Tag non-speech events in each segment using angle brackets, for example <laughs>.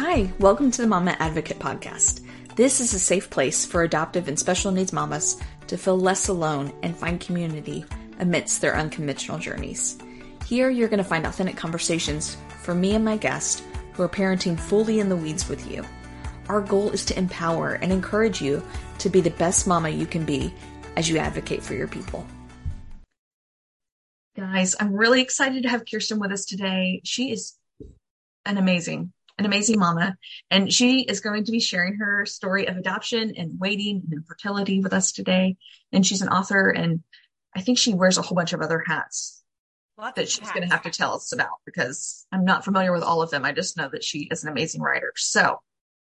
Hi, welcome to the Mama Advocate Podcast. This is a safe place for adoptive and special needs mamas to feel less alone and find community amidst their unconventional journeys. Here, you're going to find authentic conversations from me and my guest who are parenting fully in the weeds with you. Our goal is to empower and encourage you to be the best mama you can be as you advocate for your people. Guys, I'm really excited to have Kerstin with us today. She is an amazing, an amazing mama, and she is going to be sharing her story of adoption and waiting and infertility with us today. And she's an author, and I think she wears a whole bunch of other hats Lots that she's going to have to tell us about because I'm not familiar with all of them. I just know that she is an amazing writer. So,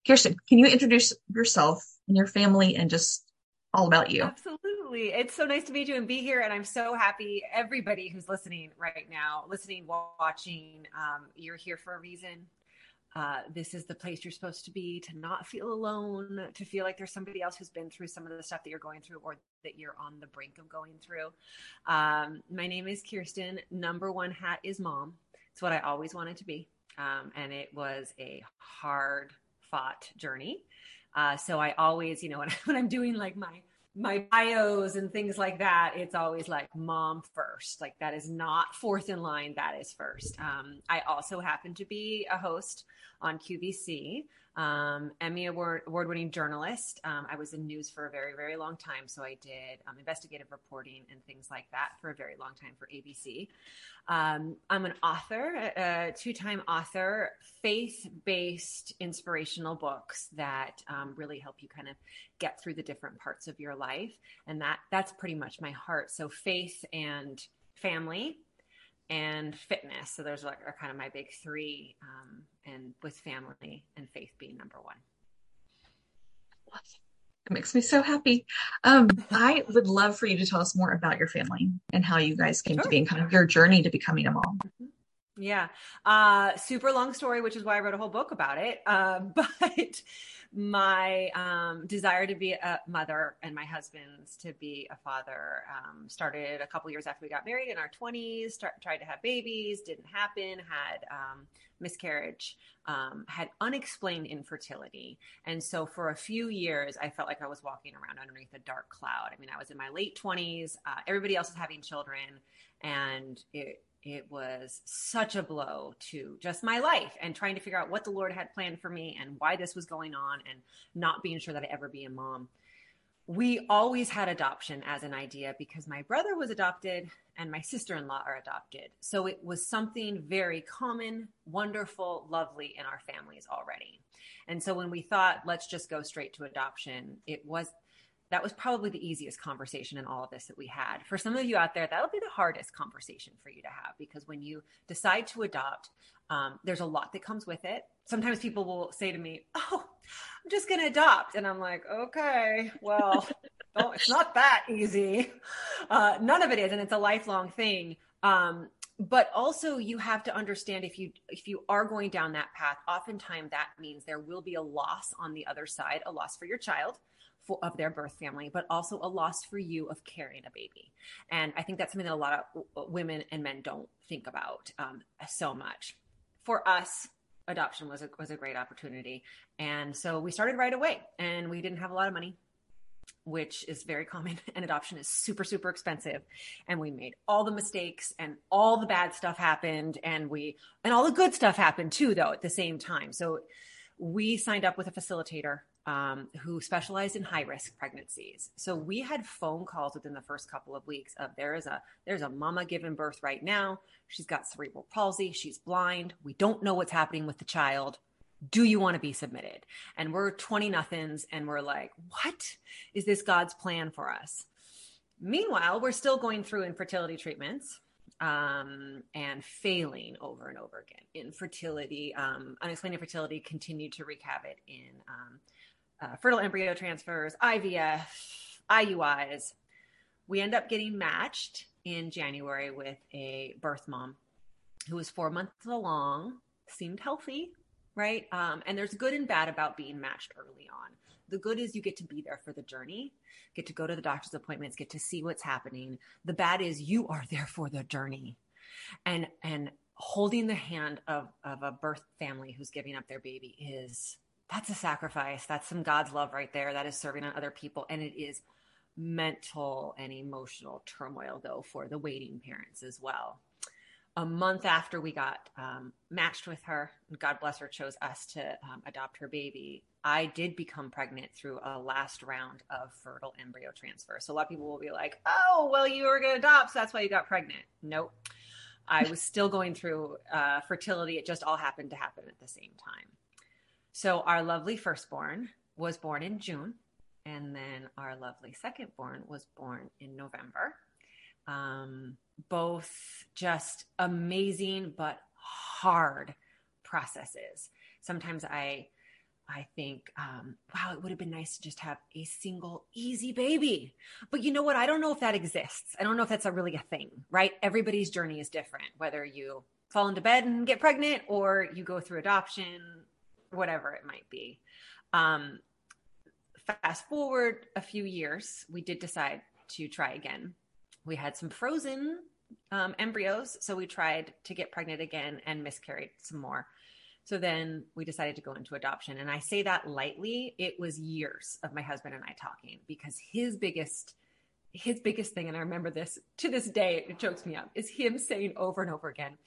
Kerstin, can you introduce yourself and your family and just all about you? Absolutely. It's so nice to meet you and be here. And I'm so happy everybody who's listening right now, listening, watching, um, you're here for a reason. Uh, this is the place you're supposed to be to not feel alone, to feel like there's somebody else who's been through some of the stuff that you're going through or that you're on the brink of going through. Um, my name is Kerstin. Number one hat is mom. It's what I always wanted to be. Um, and it was a hard fought journey. Uh, so I always, you know, when, <laughs> when I'm doing like my my bios and things like that, it's always like mom first. Like that is not fourth in line. That is first. Um, I also happen to be a host on QVC um, Emmy Award award winning journalist. Um, I was in news for a very, very long time. So I did um, investigative reporting and things like that for a very long time for ABC. Um, I'm an author, a, two time author, faith based inspirational books that um, really help you kind of get through the different parts of your life. And that that's pretty much my heart. So faith and family and fitness. So those are, are kind of my big three, um, and with family and faith being number one. It makes me so happy. Um, I would love for you to tell us more about your family and how you guys came sure. to be and kind of your journey to becoming a mom. Mm-hmm. Yeah. Uh, super long story, which is why I wrote a whole book about it. Uh, <laughs> but my um, desire to be a mother and my husband's to be a father um, started a couple years after we got married in our 20s start, tried to have babies didn't happen had um, miscarriage um, had unexplained infertility and so for a few years i felt like i was walking around underneath a dark cloud i mean i was in my late 20s uh, everybody else was having children and it it was such a blow to just my life and trying to figure out what the Lord had planned for me and why this was going on and not being sure that I'd ever be a mom. We always had adoption as an idea because my brother was adopted and my sister in law are adopted. So it was something very common, wonderful, lovely in our families already. And so when we thought, let's just go straight to adoption, it was that was probably the easiest conversation in all of this that we had. For some of you out there, that'll be the hardest conversation for you to have because when you decide to adopt, um, there's a lot that comes with it. Sometimes people will say to me, Oh, I'm just going to adopt. And I'm like, Okay, well, <laughs> oh, it's not that easy. Uh, none of it is. And it's a lifelong thing. Um, but also you have to understand if you if you are going down that path oftentimes that means there will be a loss on the other side a loss for your child for, of their birth family, but also a loss for you of carrying a baby. And I think that's something that a lot of women and men don't think about um, so much. For us, adoption was a, was a great opportunity. And so we started right away and we didn't have a lot of money which is very common <laughs> and adoption is super super expensive and we made all the mistakes and all the bad stuff happened and we and all the good stuff happened too though at the same time so we signed up with a facilitator um, who specialized in high risk pregnancies. So we had phone calls within the first couple of weeks of there is a there's a mama giving birth right now. She's got cerebral palsy. She's blind. We don't know what's happening with the child. Do you want to be submitted? And we're 20 nothings and we're like, what is this God's plan for us? Meanwhile, we're still going through infertility treatments um, and failing over and over again. Infertility, um, unexplained infertility continued to wreak havoc in um, uh, fertile embryo transfers, IVF, IUIs. We end up getting matched in January with a birth mom who was four months along, seemed healthy, right? Um, and there's good and bad about being matched early on. The good is you get to be there for the journey, get to go to the doctor's appointments, get to see what's happening. The bad is you are there for the journey. And and holding the hand of, of a birth family who's giving up their baby is that's a sacrifice. That's some God's love right there. That is serving on other people. And it is mental and emotional turmoil, though, for the waiting parents as well. A month after we got um, matched with her, God bless her, chose us to um, adopt her baby. I did become pregnant through a last round of fertile embryo transfer. So a lot of people will be like, oh, well, you were going to adopt, so that's why you got pregnant. Nope. I was still going through uh, fertility. It just all happened to happen at the same time. So our lovely firstborn was born in June and then our lovely secondborn was born in November. Um, both just amazing but hard processes. Sometimes I I think, um, wow, it would have been nice to just have a single easy baby. But you know what? I don't know if that exists. I don't know if that's a really a thing, right? Everybody's journey is different, whether you fall into bed and get pregnant or you go through adoption, whatever it might be. Um, fast forward a few years, we did decide to try again. We had some frozen um, embryos, so we tried to get pregnant again and miscarried some more. So then we decided to go into adoption. And I say that lightly. It was years of my husband and I talking because his biggest his biggest thing, and I remember this to this day, it chokes me up, is him saying over and over again,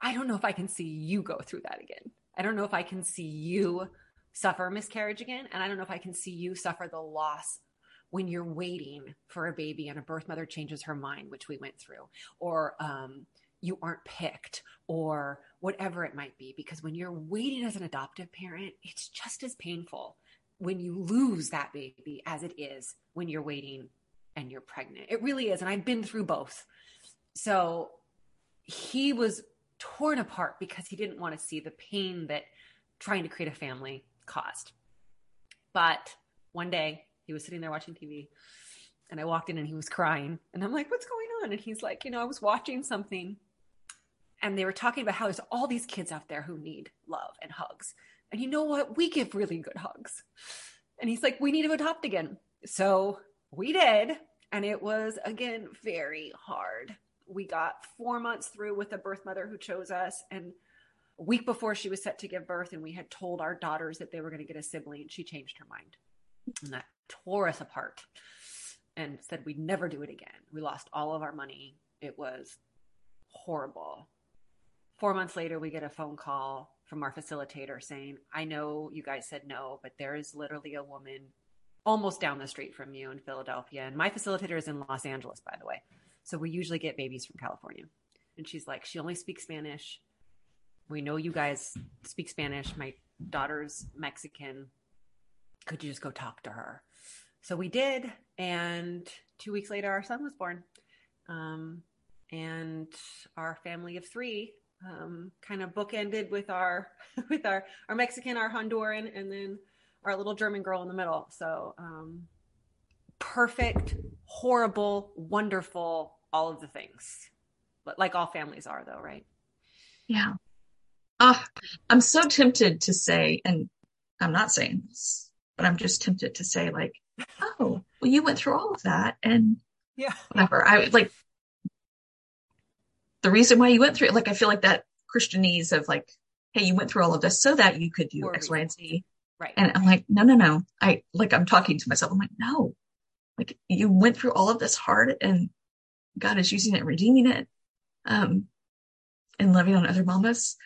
I don't know if I can see you go through that again. I don't know if I can see you suffer miscarriage again. And I don't know if I can see you suffer the loss when you're waiting for a baby and a birth mother changes her mind, which we went through, or um, you aren't picked, or whatever it might be. Because when you're waiting as an adoptive parent, it's just as painful when you lose that baby as it is when you're waiting and you're pregnant. It really is. And I've been through both. So he was torn apart because he didn't want to see the pain that trying to create a family caused. But one day he was sitting there watching TV and I walked in and he was crying. And I'm like, what's going on? And he's like, you know, I was watching something and they were talking about how there's all these kids out there who need love and hugs. And you know what? We give really good hugs. And he's like, we need to adopt again. So we did. And it was, again, very hard. We got four months through with a birth mother who chose us. And a week before she was set to give birth and we had told our daughters that they were going to get a sibling she changed her mind. And that tore us apart and said we'd never do it again. We lost all of our money. It was horrible. Four months later we get a phone call from our facilitator saying i know you guys said no but there is literally a woman almost down the street from you in philadelphia. And my facilitator is in los angeles by the way so we usually get babies from california and she's like she only speaks spanish we know you guys speak Spanish. My daughter's Mexican. Could you just go talk to her? So we did. And two weeks later, our son was born. Um, and our family of three um, kind of bookended with our <laughs> with our our Mexican, our Honduran, and then our little German girl in the middle. So um, perfect, horrible, wonderful, all of the things, but like all families are, though, right? Yeah. Uh, I'm so tempted to say, and I'm not saying this, but I'm just tempted to say, like, oh, well, you went through all of that, and yeah, whatever. I like the reason why you went through it. Like, I feel like that Christianese of like, hey, you went through all of this so that you could do X, Y, and Z. Right. And I'm like, no, no, no. I like, I'm talking to myself. I'm like, no, like you went through all of this hard, and God is using it, redeeming it, um, and loving on other mamas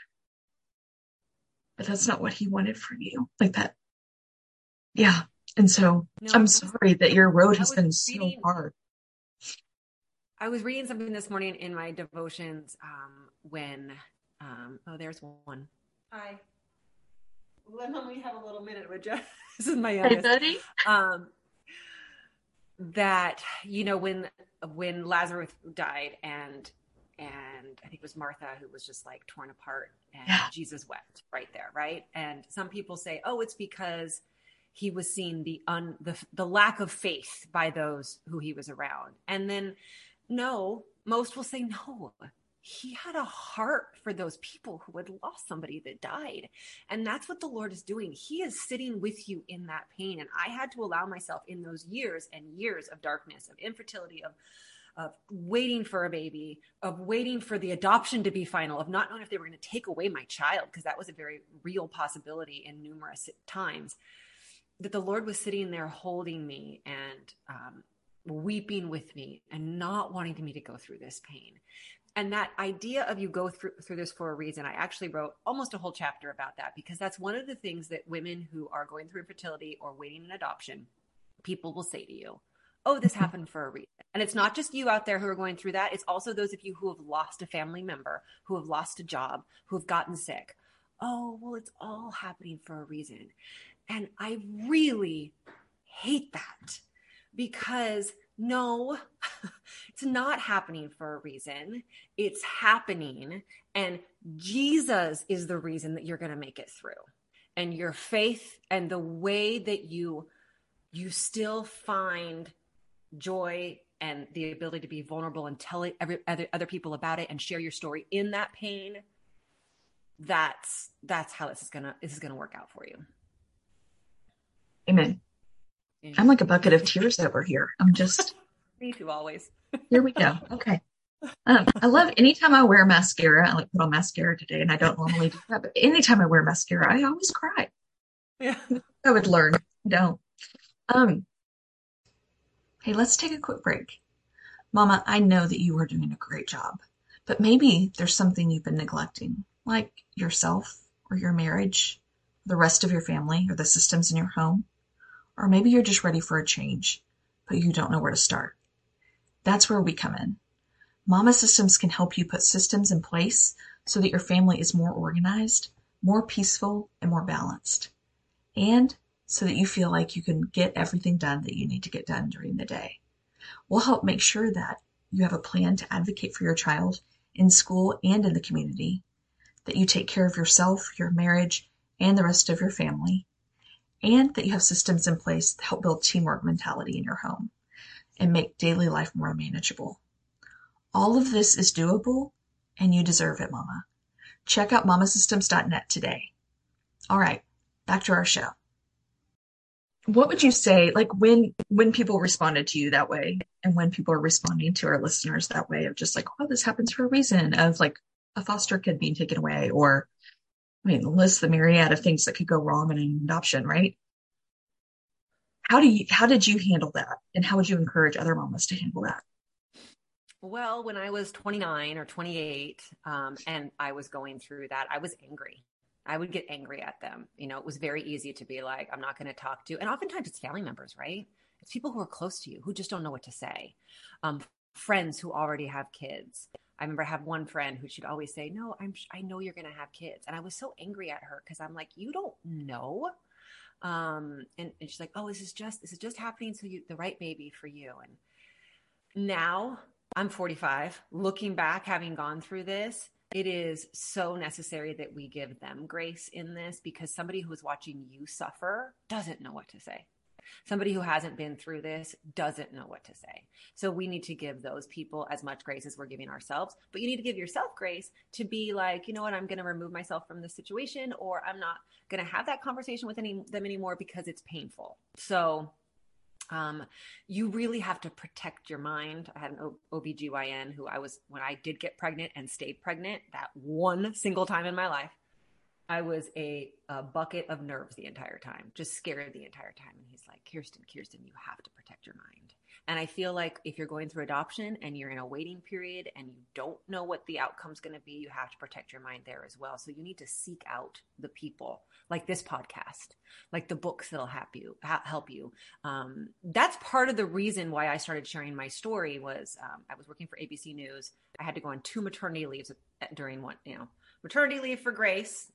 but that's not what he wanted for you. Like that. Yeah. And so no, I'm sorry that your road has been reading, so hard. I was reading something this morning in my devotions um, when, um, oh, there's one. Hi. Let me have a little minute with you. <laughs> this is my youngest. Hey, buddy. Um, that, you know, when, when Lazarus died and and I think it was Martha who was just like torn apart and yeah. Jesus wept right there, right? And some people say, "Oh, it's because he was seeing the un the the lack of faith by those who he was around." And then no, most will say no. He had a heart for those people who had lost somebody that died. And that's what the Lord is doing. He is sitting with you in that pain. And I had to allow myself in those years and years of darkness, of infertility, of of waiting for a baby, of waiting for the adoption to be final, of not knowing if they were going to take away my child, because that was a very real possibility in numerous times. That the Lord was sitting there holding me and um, weeping with me and not wanting me to go through this pain. And that idea of you go through through this for a reason, I actually wrote almost a whole chapter about that because that's one of the things that women who are going through infertility or waiting an adoption, people will say to you, oh, this mm-hmm. happened for a reason. And it's not just you out there who are going through that. It's also those of you who have lost a family member, who have lost a job, who have gotten sick. Oh, well, it's all happening for a reason. And I really hate that because no, <laughs> it's not happening for a reason. It's happening. And Jesus is the reason that you're going to make it through. And your faith and the way that you you still find joy and the ability to be vulnerable and tell every, other, other people about it and share your story in that pain that's that's how this is gonna this is gonna work out for you amen i'm like a bucket of tears over here i'm just <laughs> me too always here we go okay um, I love anytime I wear mascara. I like put on mascara today, and I don't normally do that. But anytime I wear mascara, I always cry. Yeah, I would learn. Don't. Um, Hey, let's take a quick break. Mama, I know that you are doing a great job, but maybe there's something you've been neglecting, like yourself or your marriage, the rest of your family, or the systems in your home. Or maybe you're just ready for a change, but you don't know where to start. That's where we come in. Mama Systems can help you put systems in place so that your family is more organized, more peaceful, and more balanced. And so that you feel like you can get everything done that you need to get done during the day. We'll help make sure that you have a plan to advocate for your child in school and in the community, that you take care of yourself, your marriage, and the rest of your family, and that you have systems in place to help build teamwork mentality in your home and make daily life more manageable. All of this is doable and you deserve it, Mama. Check out mamasystems.net today. All right, back to our show what would you say like when when people responded to you that way and when people are responding to our listeners that way of just like oh this happens for a reason of like a foster kid being taken away or i mean list the myriad of things that could go wrong in an adoption right how do you how did you handle that and how would you encourage other mamas to handle that well when i was 29 or 28 um, and i was going through that i was angry I would get angry at them. You know, it was very easy to be like, I'm not going to talk to. And oftentimes it's family members, right? It's people who are close to you who just don't know what to say. Um, friends who already have kids. I remember I have one friend who should always say, "No, I'm I know you're going to have kids," and I was so angry at her because I'm like, "You don't know," um, and, and she's like, "Oh, this is just this is just happening so you the right baby for you." And now I'm 45, looking back, having gone through this, it is so necessary that we give them grace in this because somebody who's watching you suffer doesn't know what to say. Somebody who hasn't been through this doesn't know what to say. So we need to give those people as much grace as we're giving ourselves. But you need to give yourself grace to be like, you know what, I'm going to remove myself from this situation or I'm not going to have that conversation with any, them anymore because it's painful. So um, you really have to protect your mind. I had an OBGYN who I was, when I did get pregnant and stayed pregnant, that one single time in my life, I was a, a bucket of nerves the entire time, just scared the entire time. And he's like, Kerstin, Kerstin, you have to protect your mind. And I feel like if you're going through adoption and you're in a waiting period and you don't know what the outcome's going to be, you have to protect your mind there as well. So you need to seek out the people like this podcast, like the books that'll help you. Help you. Um, that's part of the reason why I started sharing my story. Was um, I was working for ABC News. I had to go on two maternity leaves during one, you know, maternity leave for Grace,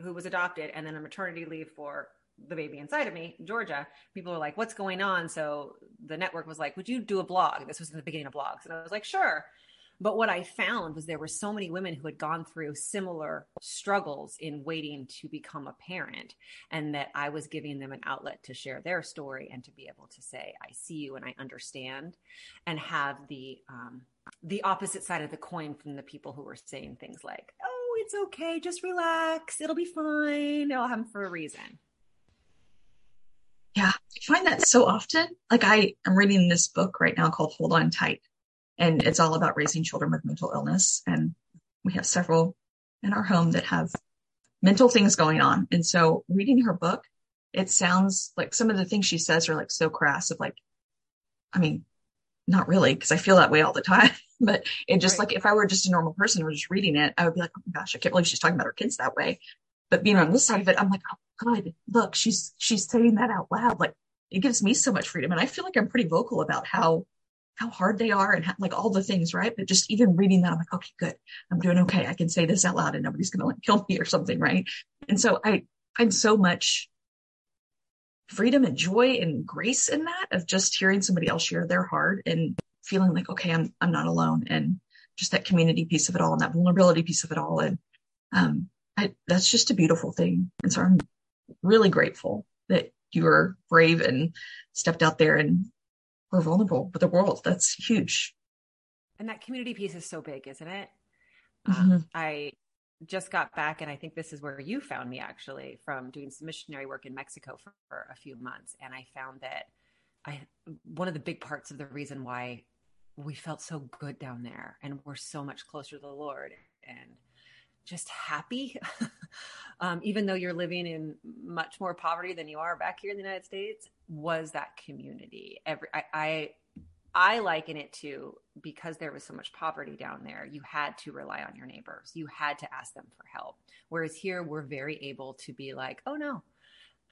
who was adopted, and then a maternity leave for the baby inside of me, Georgia, people were like, what's going on? So the network was like, would you do a blog? This was in the beginning of blogs. And I was like, sure. But what I found was there were so many women who had gone through similar struggles in waiting to become a parent, and that I was giving them an outlet to share their story and to be able to say, I see you and I understand, and have the, um, the opposite side of the coin from the people who were saying things like, oh, it's okay, just relax, it'll be fine, it'll happen for a reason. Yeah, I find that so often. Like I am reading this book right now called Hold On Tight. and it's all about raising children with mental illness. And we have several in our home that have mental things going on. And so reading her book, it sounds like some of the things she says are like so crass of like, I mean, not really, because I feel that way all the time. But it just right. like if I were just a normal person or just reading it, I would be like, oh my gosh, I can't believe she's talking about her kids that way. But being on this side of it, I'm like, oh God, look, she's she's saying that out loud. Like it gives me so much freedom. And I feel like I'm pretty vocal about how how hard they are and how, like all the things, right? But just even reading that, I'm like, okay, good. I'm doing okay. I can say this out loud and nobody's gonna like <laughs> kill me or something, right? And so I find so much freedom and joy and grace in that of just hearing somebody else share their heart and feeling like, okay, I'm I'm not alone and just that community piece of it all and that vulnerability piece of it all. And um I, that's just a beautiful thing. And so I'm really grateful that you were brave and stepped out there and were vulnerable with the world. That's huge. And that community piece is so big, isn't it? Mm-hmm. Um, I just got back, and I think this is where you found me actually from doing some missionary work in Mexico for, for a few months. And I found that I one of the big parts of the reason why we felt so good down there and we're so much closer to the Lord and just happy, <laughs> um, even though you're living in much more poverty than you are back here in the United States, was that community. Every I, I I liken it to because there was so much poverty down there, you had to rely on your neighbors. You had to ask them for help. Whereas here, we're very able to be like, oh no,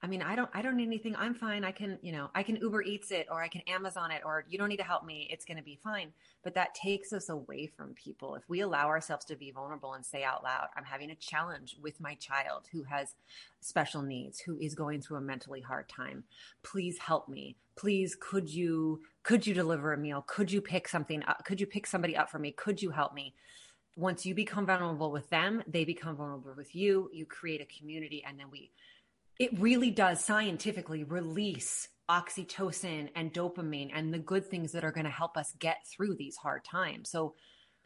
I mean, I don't, I don't need anything. I'm fine. I can, you know, I can Uber Eats it or I can Amazon it or you don't need to help me. It's going to be fine. But that takes us away from people. If we allow ourselves to be vulnerable and say out loud, I'm having a challenge with my child who has special needs, who is going through a mentally hard time. Please help me. Please, could you, could you deliver a meal? Could you pick something up? Could you pick somebody up for me? Could you help me? Once you become vulnerable with them, they become vulnerable with you. You create a community and then we, it really does scientifically release oxytocin and dopamine and the good things that are going to help us get through these hard times. So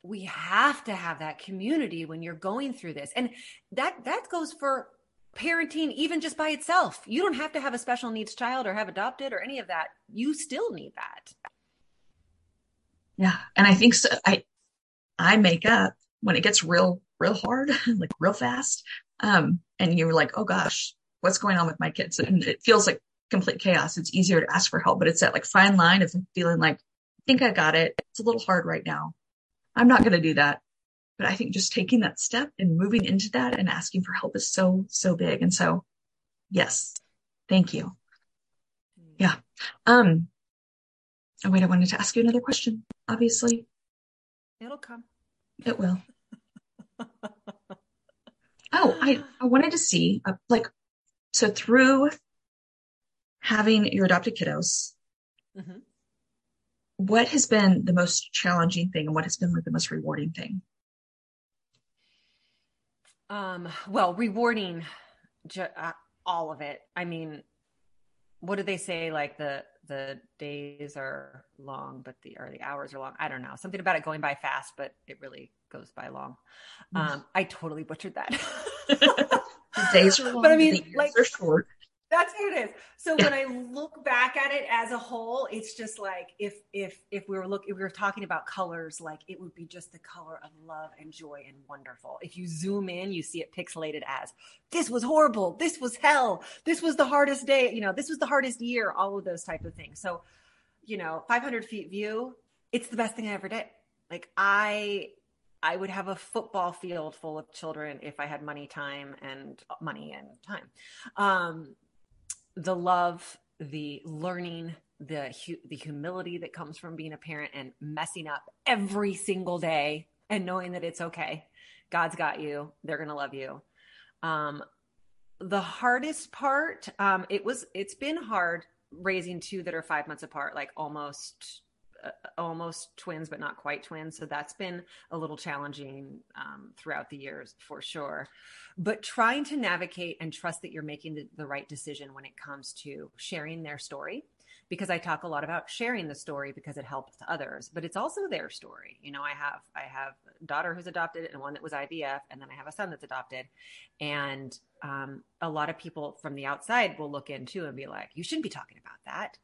we have to have that community when you're going through this. And that that goes for parenting even just by itself. You don't have to have a special needs child or have adopted or any of that. You still need that. Yeah, and I think so I I make up when it gets real real hard, <laughs> like real fast. Um and you're like, "Oh gosh, what's going on with my kids? And it feels like complete chaos. It's easier to ask for help, but it's that like fine line of feeling like, I think I got it. It's a little hard right now. I'm not going to do that. But I think just taking that step and moving into that and asking for help is so, so big. And so, yes, thank you. Yeah. Um, oh wait, I wanted to ask you another question, obviously. It'll come. It will. <laughs> oh, I, I wanted to see, uh, like, so through having your adopted kiddos, mm-hmm. what has been the most challenging thing and what has been like the most rewarding thing? Um, well, rewarding ju- uh, all of it. I mean, what do they say? Like the the days are long, but the or the hours are long. I don't know. Something about it going by fast, but it really goes by long. Um, I totally butchered that. The <laughs> days are long, but I mean, like, are short. That's what it is. So when I <laughs> look back at it as a whole, it's just like if if if we were look if we were talking about colors, like it would be just the color of love and joy and wonderful. If you zoom in, you see it pixelated as this was horrible, this was hell, this was the hardest day, you know, this was the hardest year, all of those type of things. So, you know, 500 feet view, it's the best thing I ever did. Like I I would have a football field full of children if I had money, time, and money and time. Um, the love, the learning, the the humility that comes from being a parent and messing up every single day and knowing that it's okay. God's got you. They're gonna love you. Um, the hardest part, um, it was. It's been hard raising two that are five months apart, like almost almost twins, but not quite twins. So that's been a little challenging um, throughout the years for sure. But trying to navigate and trust that you're making the, the right decision when it comes to sharing their story because I talk a lot about sharing the story because it helps others, but it's also their story. You know, I have I have a daughter who's adopted and one that was IVF, and then I have a son that's adopted, and um, a lot of people from the outside will look in too and be like, "You shouldn't be talking about that."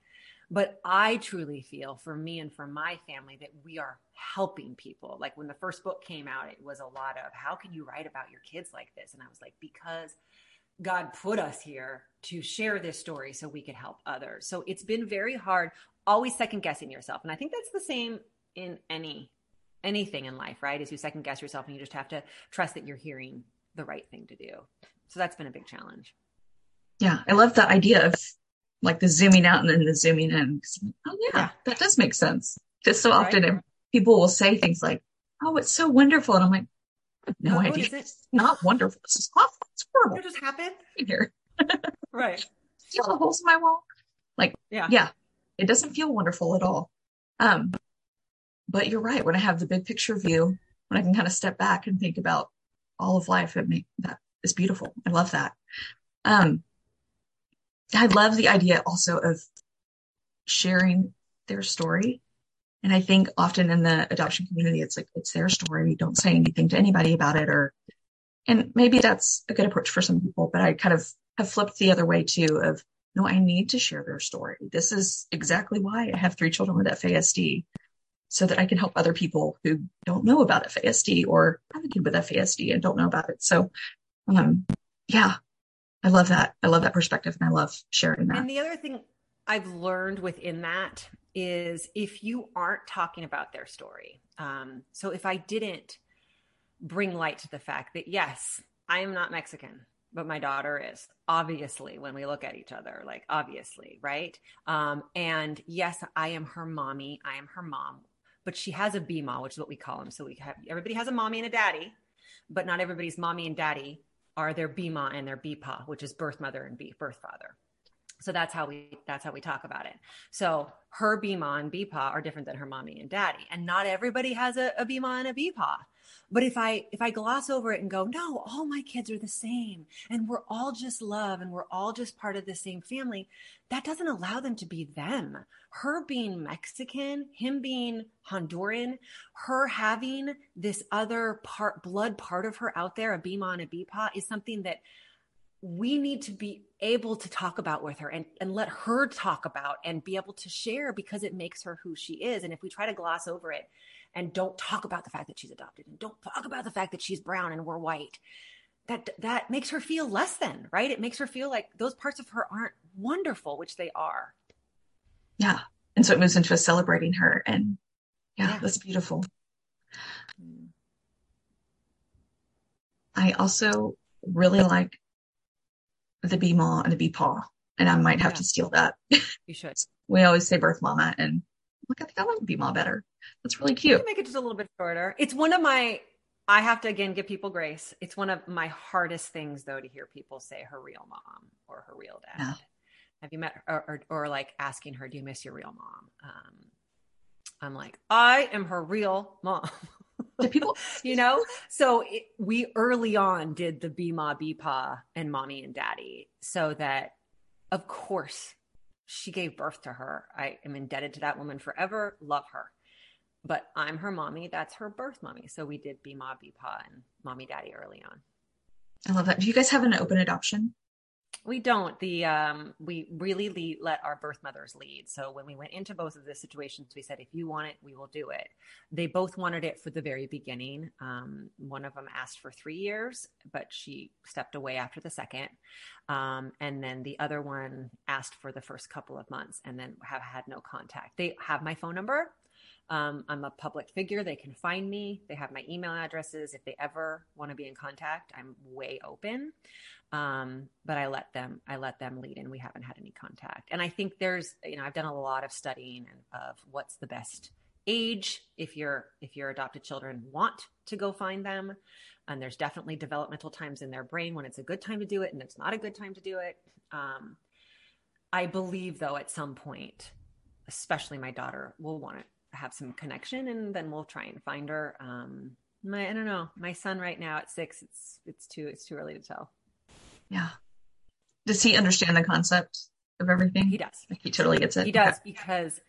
But I truly feel for me and for my family that we are helping people. Like when the first book came out, it was a lot of how can you write about your kids like this? And I was like, because God put us here to share this story so we could help others. So it's been very hard, always second guessing yourself. And I think that's the same in any anything in life, right? Is you second guess yourself and you just have to trust that you're hearing the right thing to do. So that's been a big challenge. Yeah. I love the idea of like the zooming out and then the zooming in. Oh yeah, yeah. that does make sense. Just so often right. people will say things like, Oh, it's so wonderful. And I'm like, no oh, idea. It? It's not wonderful. This is awful. It's horrible. It just happened here. <laughs> right. See all the holes in my wall? Like, yeah, yeah. It doesn't feel wonderful at all. Um, but you're right. When I have the big picture view, when I can kind of step back and think about all of life, it make that is beautiful. I love that. Um, I love the idea also of sharing their story. And I think often in the adoption community, it's like, it's their story. Don't say anything to anybody about it. Or, and maybe that's a good approach for some people, but I kind of have flipped the other way too of, no, I need to share their story. This is exactly why I have three children with FASD so that I can help other people who don't know about FASD or have a kid with FASD and don't know about it. So, um, yeah, I love that. I love that perspective and I love sharing that. And the other thing I've learned within that is if you aren't talking about their story. Um, so if I didn't bring light to the fact that yes, I am not Mexican, but my daughter is obviously when we look at each other, like obviously, right? Um, and yes, I am her mommy. I am her mom but she has a BMA, which is what we call them. So we have everybody has a mommy and a daddy, but not everybody's mommy and daddy are their BMA and their BPA, which is birth mother and birth father. So that's how we that's how we talk about it. So her BMA and BPA are different than her mommy and daddy, and not everybody has a, a BMA and a BPA. But if I if I gloss over it and go, no, all my kids are the same and we're all just love and we're all just part of the same family, that doesn't allow them to be them. Her being Mexican, him being Honduran, her having this other part blood part of her out there, a and a BPA, is something that we need to be able to talk about with her and, and let her talk about and be able to share because it makes her who she is. And if we try to gloss over it and don't talk about the fact that she's adopted and don't talk about the fact that she's brown and we're white that that makes her feel less than right it makes her feel like those parts of her aren't wonderful which they are yeah and so it moves into a celebrating her and yeah, yeah. that's beautiful mm. i also really like the b ma and the b paw and i might have yeah. to steal that <laughs> you should we always say birth mama and look i think i like b ma better that's really cute. Make it just a little bit shorter. It's one of my. I have to again give people grace. It's one of my hardest things though to hear people say her real mom or her real dad. Yeah. Have you met her, or, or, or, like asking her, "Do you miss your real mom?" Um, I'm like, I am her real mom. <laughs> <laughs> Do people, you know? So it, we early on did the Bima, Bipa, and mommy and daddy, so that, of course, she gave birth to her. I am indebted to that woman forever. Love her but I'm her mommy. That's her birth mommy. So we did be ma, be pa, and mommy, daddy early on. I love that. Do you guys have an open adoption? We don't. The um, we really lead, let our birth mothers lead. So when we went into both of the situations, we said, if you want it, we will do it. They both wanted it for the very beginning. Um, one of them asked for three years, but she stepped away after the second. Um, and then the other one asked for the first couple of months, and then have had no contact. They have my phone number. Um, I'm a public figure. They can find me. They have my email addresses. If they ever want to be in contact, I'm way open. Um, but I let them, I let them lead and we haven't had any contact. And I think there's, you know, I've done a lot of studying of what's the best age if your if your adopted children want to go find them and there's definitely developmental times in their brain when it's a good time to do it and it's not a good time to do it um, i believe though at some point especially my daughter will want it have some connection and then we'll try and find her. Um, my, I don't know, my son right now at six, it's, it's too, it's too early to tell. Yeah. Does he understand the concept of everything? He does. He totally gets it. He does okay. because,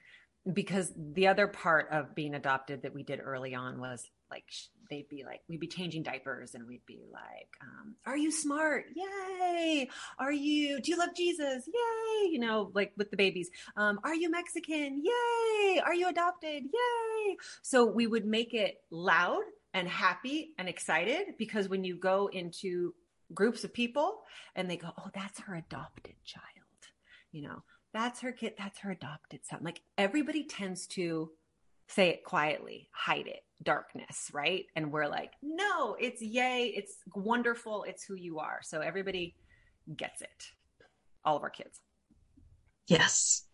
because the other part of being adopted that we did early on was like they'd be like, we'd be changing diapers and we'd be like, um, are you smart? Yay. Are you, do you love Jesus? Yay. You know, like with the babies. Um, are you Mexican? Yay. Are you adopted? Yay. So we would make it loud and happy and excited because when you go into groups of people and they go, oh, that's her adopted child, you know, that's her kid, that's her adopted son. Like everybody tends to say it quietly, hide it, darkness, right? And we're like, no, it's yay, it's wonderful, it's who you are. So everybody gets it. All of our kids. Yes.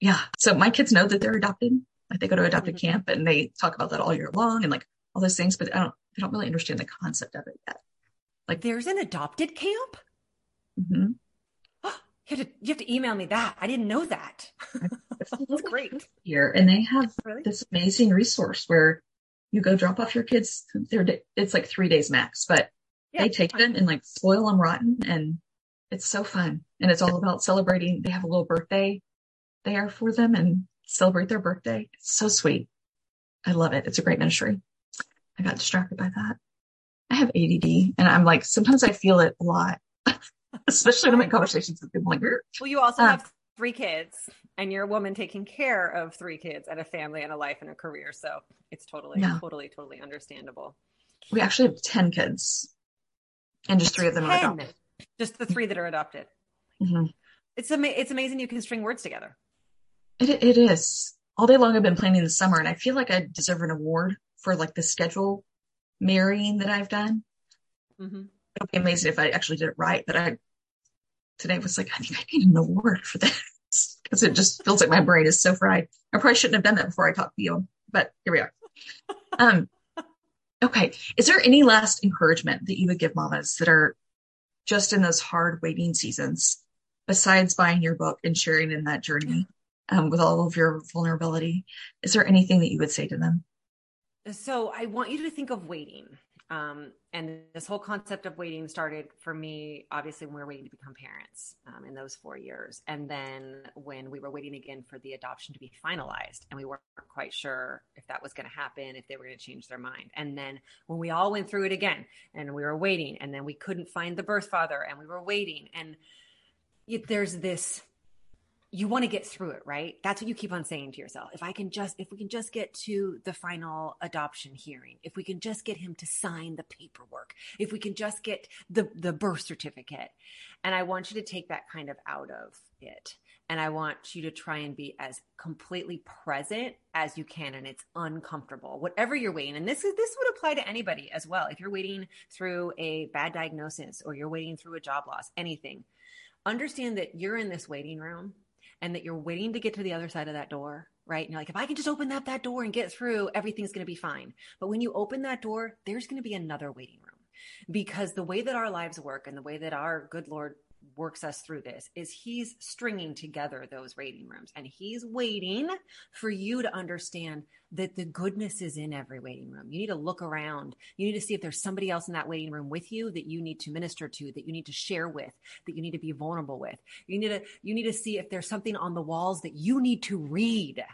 Yeah. So my kids know that they're adopted. Like they go to adopted mm-hmm. camp and they talk about that all year long and like all those things, but I don't they don't really understand the concept of it yet. Like there's an adopted camp? Mm-hmm. You have to you have to email me that. I didn't know that. That's <laughs> great. Here and they have really? this amazing resource where you go drop off your kids. They're it's like three days max, but yeah, they take them and like spoil them rotten, and it's so fun. And it's all about celebrating. They have a little birthday there for them and celebrate their birthday. It's so sweet. I love it. It's a great ministry. I got distracted by that. I have ADD, and I'm like sometimes I feel it a lot. <laughs> especially in my conversations with people like, well, you also uh, have three kids and you're a woman taking care of three kids and a family and a life and a career. So it's totally, yeah. totally, totally understandable. We actually have 10 kids and just three of them 10. are adopted. Just the three that are adopted. Mm-hmm. It's, ama- it's amazing you can string words together. It, it is. All day long I've been planning the summer and I feel like I deserve an award for like the schedule marrying that I've done. Mm-hmm it'll be amazing if I actually did it right. But I today was like, I think I need an award for this <laughs> because it just feels like my brain is so fried. I probably shouldn't have done that before I talked to you, but here we are. <laughs> Um, okay. Is there any last encouragement that you would give mamas that are just in those hard waiting seasons, besides buying your book and sharing in that journey um, with all of your vulnerability? Is there anything that you would say to them? So I want you to think of waiting um, and this whole concept of waiting started for me, obviously, when we were waiting to become parents um, in those four years. And then when we were waiting again for the adoption to be finalized, and we weren't quite sure if that was going to happen, if they were going to change their mind. And then when we all went through it again and we were waiting, and then we couldn't find the birth father and we were waiting. And there's this you want to get through it, right? That's what you keep on saying to yourself. If I can just, if we can just get to the final adoption hearing, if we can just get him to sign the paperwork, if we can just get the, the birth certificate. And I want you to take that kind of out of it. And I want you to try and be as completely present as you can. And it's uncomfortable, whatever you're waiting. And this is, this would apply to anybody as well. If you're waiting through a bad diagnosis or you're waiting through a job loss, anything, understand that you're in this waiting room and that you're waiting to get to the other side of that door, right? And you're like, if I can just open up that door and get through, everything's going to be fine. But when you open that door, there's going to be another waiting room because the way that our lives work and the way that our good Lord works us through this is he's stringing together those waiting rooms and he's waiting for you to understand that the goodness is in every waiting room. You need to look around. You need to see if there's somebody else in that waiting room with you that you need to minister to, that you need to share with, that you need to be vulnerable with. You need to you need to see if there's something on the walls that you need to read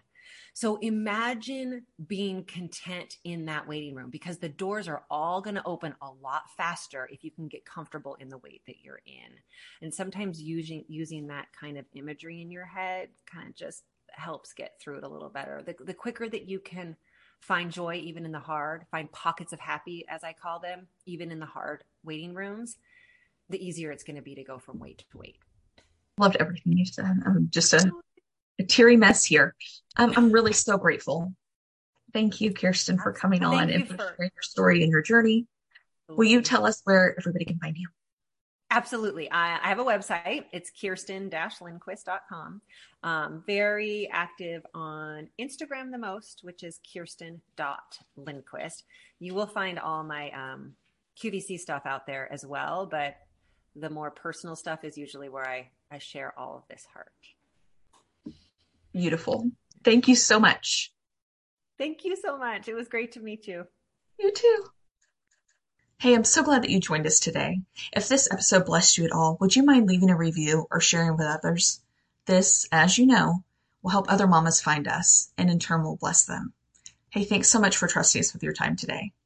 so imagine being content in that waiting room because the doors are all going to open a lot faster if you can get comfortable in the wait that you're in. And sometimes using using that kind of imagery in your head kind of just helps get through it a little better. The, the quicker that you can find joy even in the hard, find pockets of happy as I call them, even in the hard waiting rooms, the easier it's going to be to go from wait to wait. Loved everything you said. I'm just a a teary mess here. Um, I'm really so grateful. Thank you, Kerstin, for coming Thank on and for sharing your story and your journey. Will you tell us where everybody can find you? Absolutely. I, I have a website. It's kerstin-lindquist.com. Um, very active on Instagram the most, which is kerstin.lindquist. You will find all my um, QVC stuff out there as well, but the more personal stuff is usually where I, I share all of this heart. Beautiful. Thank you so much. Thank you so much. It was great to meet you. You too. Hey, I'm so glad that you joined us today. If this episode blessed you at all, would you mind leaving a review or sharing with others? This, as you know, will help other mamas find us and in turn will bless them. Hey, thanks so much for trusting us with your time today.